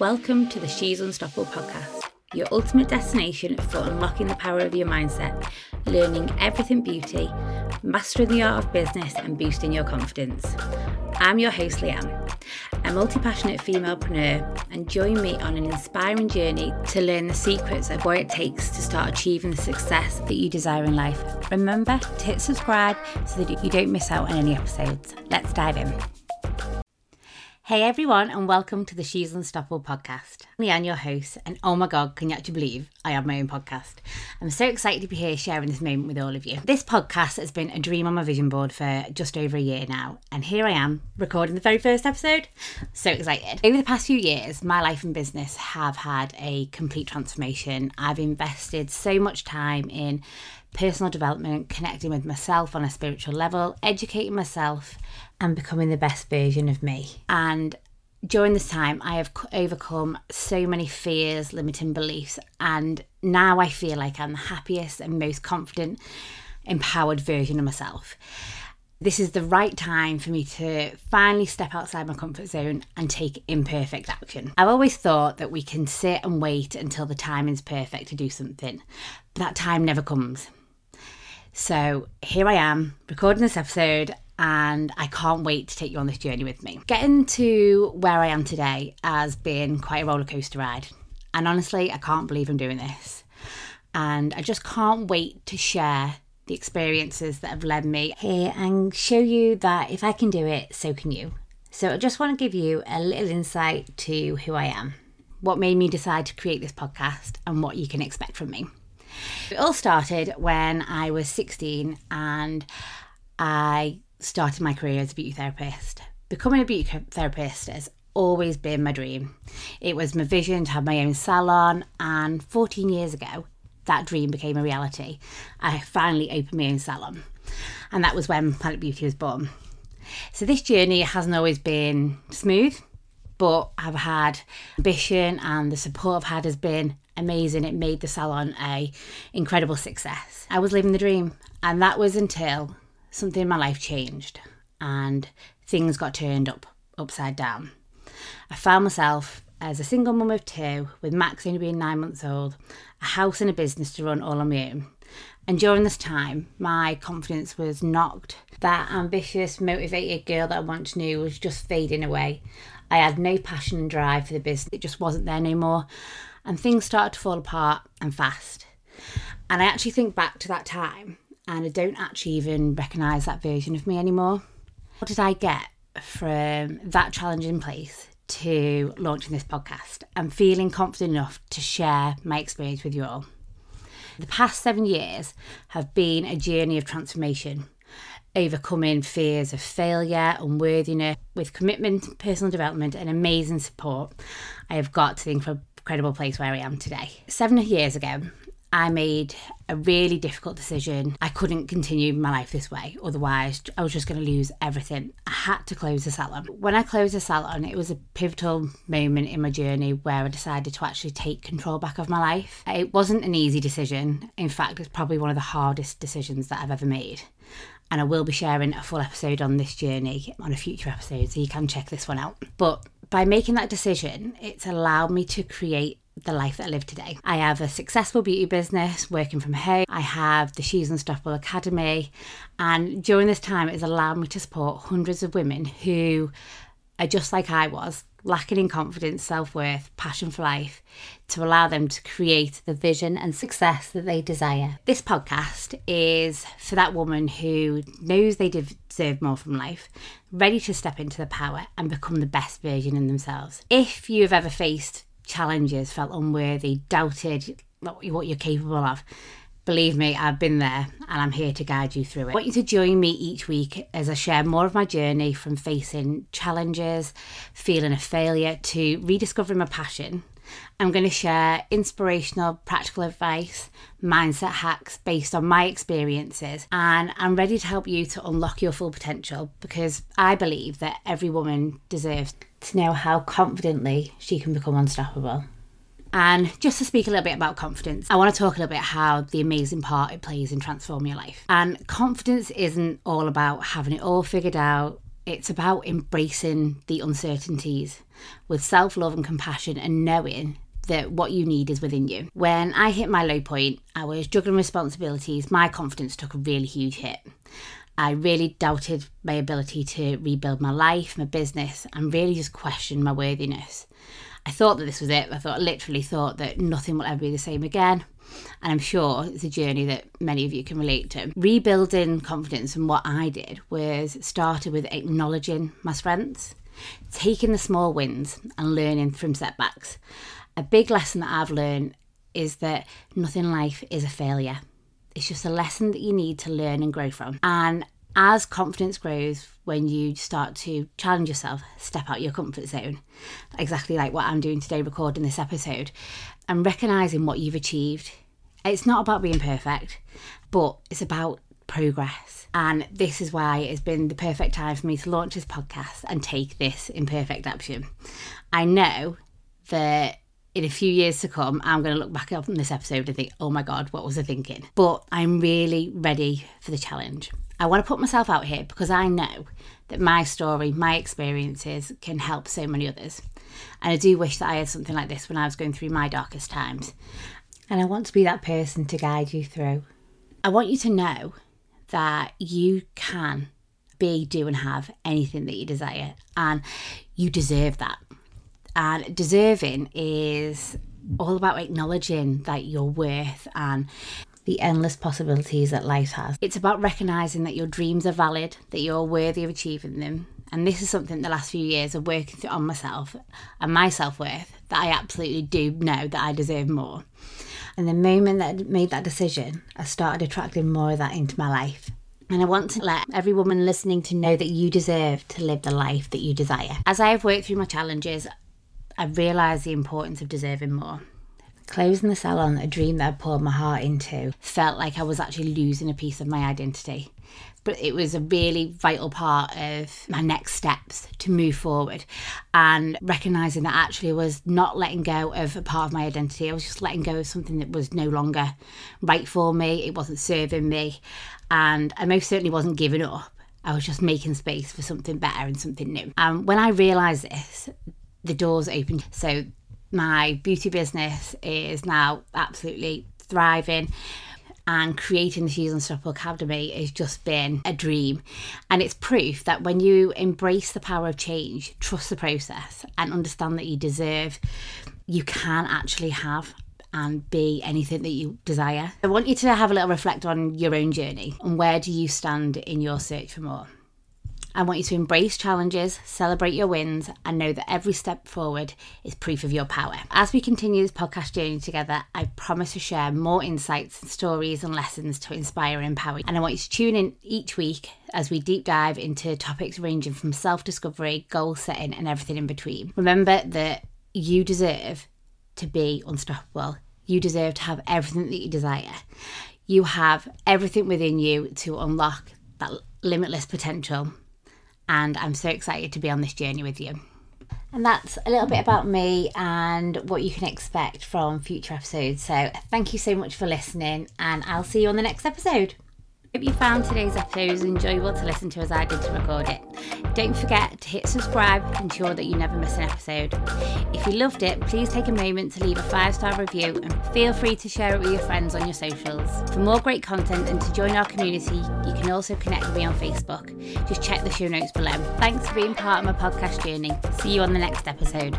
Welcome to the She's Unstoppable podcast, your ultimate destination for unlocking the power of your mindset, learning everything beauty, mastering the art of business, and boosting your confidence. I'm your host, Leanne, a multi passionate femalepreneur, and join me on an inspiring journey to learn the secrets of what it takes to start achieving the success that you desire in life. Remember to hit subscribe so that you don't miss out on any episodes. Let's dive in. Hey everyone, and welcome to the She's Unstoppable podcast. I'm your host, and oh my god, can you actually believe I have my own podcast? I'm so excited to be here sharing this moment with all of you. This podcast has been a dream on my vision board for just over a year now, and here I am recording the very first episode. So excited. Over the past few years, my life and business have had a complete transformation. I've invested so much time in personal development, connecting with myself on a spiritual level, educating myself, and becoming the best version of me. And during this time, I have overcome so many fears, limiting beliefs, and now I feel like I'm the happiest and most confident, empowered version of myself. This is the right time for me to finally step outside my comfort zone and take imperfect action. I've always thought that we can sit and wait until the time is perfect to do something, but that time never comes. So here I am recording this episode, and I can't wait to take you on this journey with me. Getting to where I am today has been quite a roller coaster ride, and honestly, I can't believe I'm doing this. And I just can't wait to share the experiences that have led me here and show you that if I can do it, so can you. So I just want to give you a little insight to who I am, what made me decide to create this podcast, and what you can expect from me. It all started when I was 16 and I started my career as a beauty therapist. Becoming a beauty therapist has always been my dream. It was my vision to have my own salon, and 14 years ago, that dream became a reality. I finally opened my own salon, and that was when Planet Beauty was born. So, this journey hasn't always been smooth, but I've had ambition, and the support I've had has been amazing. It made the salon a incredible success. I was living the dream, and that was until something in my life changed and things got turned up upside down. I found myself as a single mum of two, with Max only being nine months old, a house and a business to run all on my own. And during this time, my confidence was knocked. That ambitious, motivated girl that I once knew was just fading away. I had no passion and drive for the business, it just wasn't there anymore and things started to fall apart and fast. And I actually think back to that time and I don't actually even recognise that version of me anymore. What did I get from that challenging place to launching this podcast and feeling confident enough to share my experience with you all? The past seven years have been a journey of transformation, overcoming fears of failure, unworthiness, with commitment, personal development, and amazing support. I have got to the incredible place where I am today. Seven years ago, I made a really difficult decision. I couldn't continue my life this way, otherwise, I was just going to lose everything. I had to close the salon. When I closed the salon, it was a pivotal moment in my journey where I decided to actually take control back of my life. It wasn't an easy decision. In fact, it's probably one of the hardest decisions that I've ever made. And I will be sharing a full episode on this journey on a future episode, so you can check this one out. But by making that decision, it's allowed me to create the life that I live today. I have a successful beauty business working from home. I have the She's Unstoppable Academy. And during this time, it has allowed me to support hundreds of women who are just like I was, lacking in confidence, self worth, passion for life, to allow them to create the vision and success that they desire. This podcast is for that woman who knows they deserve more from life, ready to step into the power and become the best version in themselves. If you have ever faced challenges, felt unworthy, doubted what you're capable of, Believe me, I've been there and I'm here to guide you through it. I want you to join me each week as I share more of my journey from facing challenges, feeling a failure, to rediscovering my passion. I'm going to share inspirational, practical advice, mindset hacks based on my experiences, and I'm ready to help you to unlock your full potential because I believe that every woman deserves to know how confidently she can become unstoppable. And just to speak a little bit about confidence, I want to talk a little bit how the amazing part it plays in transforming your life. And confidence isn't all about having it all figured out, it's about embracing the uncertainties with self love and compassion and knowing that what you need is within you. When I hit my low point, I was juggling responsibilities, my confidence took a really huge hit. I really doubted my ability to rebuild my life, my business, and really just questioned my worthiness. I thought that this was it. I thought, literally thought that nothing will ever be the same again. And I'm sure it's a journey that many of you can relate to. Rebuilding confidence and what I did was started with acknowledging my strengths, taking the small wins and learning from setbacks. A big lesson that I've learned is that nothing in life is a failure. It's just a lesson that you need to learn and grow from. And as confidence grows, when you start to challenge yourself, step out your comfort zone, exactly like what I'm doing today, recording this episode, and recognizing what you've achieved. It's not about being perfect, but it's about progress. And this is why it's been the perfect time for me to launch this podcast and take this imperfect action. I know that in a few years to come, I'm going to look back on this episode and think, oh my God, what was I thinking? But I'm really ready for the challenge. I want to put myself out here because I know that my story, my experiences can help so many others. And I do wish that I had something like this when I was going through my darkest times. And I want to be that person to guide you through. I want you to know that you can be, do, and have anything that you desire. And you deserve that. And deserving is all about acknowledging that your worth and the endless possibilities that life has. It's about recognizing that your dreams are valid, that you're worthy of achieving them. And this is something the last few years of working on myself and my self worth that I absolutely do know that I deserve more. And the moment that I made that decision, I started attracting more of that into my life. And I want to let every woman listening to know that you deserve to live the life that you desire. As I have worked through my challenges, I've realised the importance of deserving more. Closing the salon, a dream that I poured my heart into, felt like I was actually losing a piece of my identity. But it was a really vital part of my next steps to move forward and recognizing that actually was not letting go of a part of my identity. I was just letting go of something that was no longer right for me, it wasn't serving me, and I most certainly wasn't giving up. I was just making space for something better and something new. And when I realised this, the doors opened. So my beauty business is now absolutely thriving and creating the She's Unstoppable Academy has just been a dream. And it's proof that when you embrace the power of change, trust the process, and understand that you deserve, you can actually have and be anything that you desire. I want you to have a little reflect on your own journey and where do you stand in your search for more. I want you to embrace challenges, celebrate your wins, and know that every step forward is proof of your power. As we continue this podcast journey together, I promise to share more insights, stories, and lessons to inspire and empower you. And I want you to tune in each week as we deep dive into topics ranging from self discovery, goal setting, and everything in between. Remember that you deserve to be unstoppable. You deserve to have everything that you desire. You have everything within you to unlock that limitless potential and I'm so excited to be on this journey with you. And that's a little bit about me and what you can expect from future episodes. So, thank you so much for listening, and I'll see you on the next episode. Hope you found today's episode as enjoyable to listen to as I did to record it. Don't forget to hit subscribe to ensure that you never miss an episode. If you loved it, please take a moment to leave a five star review and feel free to share it with your friends on your socials. For more great content and to join our community, you can also connect with me on Facebook. Just check the show notes below. Thanks for being part of my podcast journey. See you on the next episode.